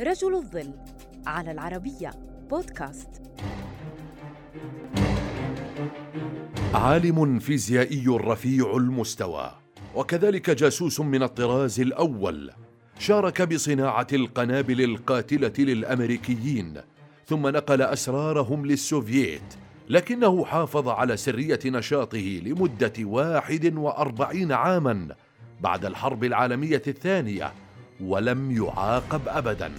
رجل الظل على العربية بودكاست. عالم فيزيائي رفيع المستوى وكذلك جاسوس من الطراز الأول. شارك بصناعة القنابل القاتلة للأمريكيين ثم نقل أسرارهم للسوفييت لكنه حافظ على سرية نشاطه لمدة واحد وأربعين عاماً بعد الحرب العالمية الثانية ولم يعاقب أبداً.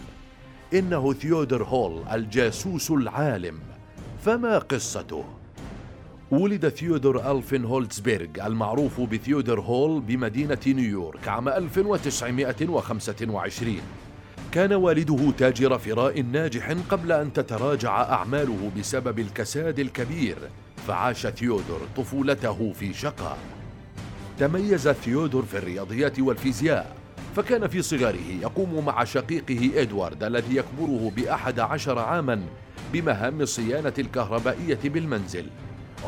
إنه ثيودر هول الجاسوس العالم. فما قصته؟ ولد ثيودور ألفين هولتسبيرغ المعروف بثيودر هول بمدينة نيويورك عام 1925 كان والده تاجر فراء ناجح قبل أن تتراجع أعماله بسبب الكساد الكبير فعاش ثيودور طفولته في شقاء. تميز ثيودور في الرياضيات والفيزياء. فكان في صغره يقوم مع شقيقه إدوارد الذي يكبره بأحد عشر عاما بمهام الصيانة الكهربائية بالمنزل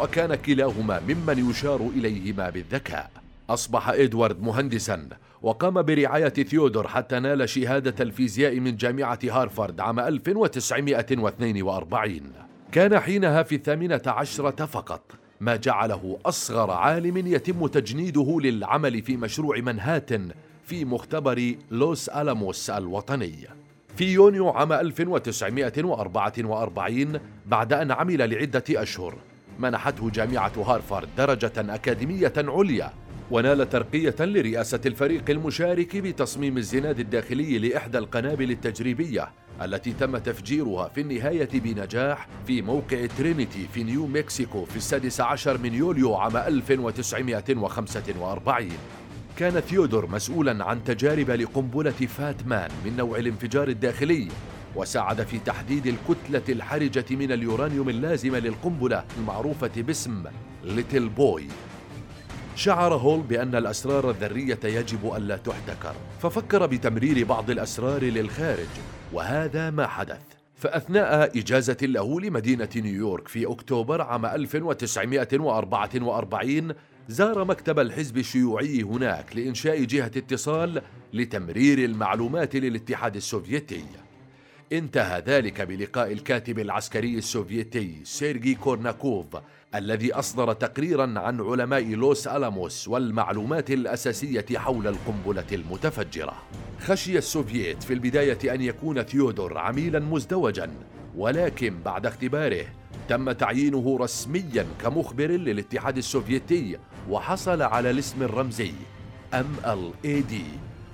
وكان كلاهما ممن يشار إليهما بالذكاء. أصبح إدوارد مهندسا وقام برعاية ثيودور حتى نال شهادة الفيزياء من جامعة هارفارد عام 1942 كان حينها في الثامنة عشرة فقط ما جعله أصغر عالم يتم تجنيده للعمل في مشروع منهاتن في مختبر لوس ألاموس الوطني. في يونيو عام 1944 بعد أن عمل لعدة أشهر منحته جامعة هارفارد درجة أكاديمية عليا ونال ترقية لرئاسة الفريق المشارك بتصميم الزناد الداخلي لإحدى القنابل التجريبية التي تم تفجيرها في النهاية بنجاح في موقع ترينيتي في نيو مكسيكو في السادس عشر من يوليو عام 1945 كان ثيودور مسؤولا عن تجارب لقنبلة فاتمان من نوع الانفجار الداخلي وساعد في تحديد الكتلة الحرجة من اليورانيوم اللازمة للقنبلة المعروفة باسم ليتل بوي شعر هول بأن الأسرار الذرية يجب ألا تحتكر ففكر بتمرير بعض الأسرار للخارج وهذا ما حدث. فأثناء إجازة له لمدينة نيويورك في أكتوبر عام 1944 زار مكتب الحزب الشيوعي هناك لإنشاء جهة اتصال لتمرير المعلومات للاتحاد السوفيتي. انتهى ذلك بلقاء الكاتب العسكري السوفيتي سيرجي كورناكوف الذي أصدر تقريرا عن علماء لوس ألاموس والمعلومات الأساسية حول القنبلة المتفجرة. خشي السوفييت في البداية أن يكون ثيودور عميلا مزدوجا ولكن بعد اختباره تم تعيينه رسميا كمخبر للاتحاد السوفيتي وحصل على الاسم الرمزي MLAD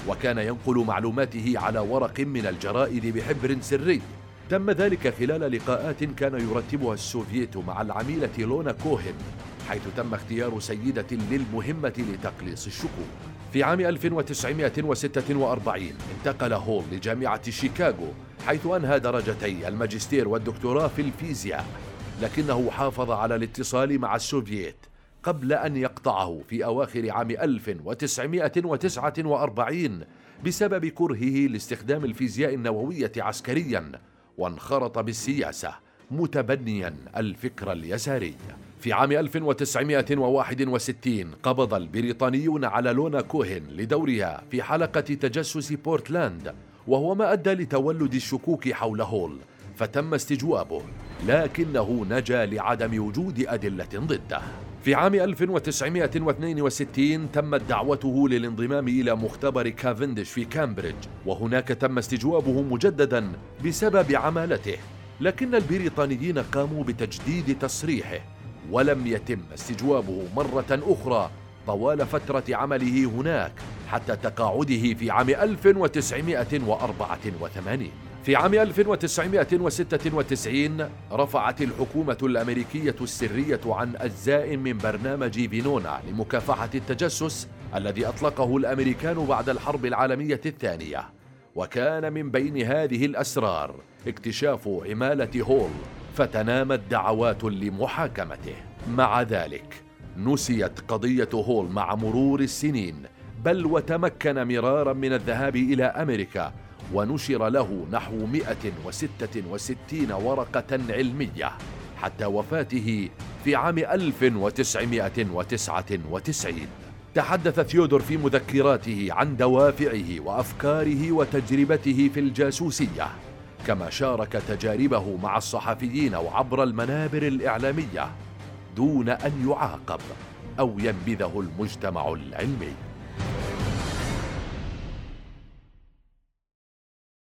وكان ينقل معلوماته على ورق من الجرائد بحبر سري. تم ذلك خلال لقاءات كان يرتبها السوفييت مع العميلة لونا كوهن حيث تم اختيار سيدة للمهمة لتقليص الشكوك. في عام 1946 انتقل هول لجامعة شيكاغو حيث أنهى درجتي الماجستير والدكتوراه في الفيزياء لكنه حافظ على الاتصال مع السوفييت. قبل أن يقطعه في أواخر عام 1949 بسبب كرهه لاستخدام الفيزياء النووية عسكريا وانخرط بالسياسة متبنيا الفكر اليساري. في عام 1961 قبض البريطانيون على لونا كوهن لدورها في حلقة تجسس بورتلاند وهو ما أدى لتولد الشكوك حول هول فتم استجوابه لكنه نجا لعدم وجود أدلة ضده. في عام 1962 تمت دعوته للانضمام إلى مختبر كافندش في كامبريدج وهناك تم استجوابه مجددا بسبب عمالته لكن البريطانيين قاموا بتجديد تصريحه ولم يتم استجوابه مرة أخرى طوال فترة عمله هناك حتى تقاعده في عام 1984 في عام 1996 رفعت الحكومة الأمريكية السرية عن أجزاء من برنامج فينونا لمكافحة التجسس الذي أطلقه الأمريكان بعد الحرب العالمية الثانية. وكان من بين هذه الأسرار اكتشاف عمالة هول فتنامت دعوات لمحاكمته. مع ذلك نسيت قضية هول مع مرور السنين بل وتمكن مرارا من الذهاب إلى أمريكا ونشر له نحو 166 ورقة علمية حتى وفاته في عام 1999 تحدث ثيودور في مذكراته عن دوافعه وأفكاره وتجربته في الجاسوسية كما شارك تجاربه مع الصحفيين وعبر المنابر الإعلامية دون أن يعاقب أو ينبذه المجتمع العلمي.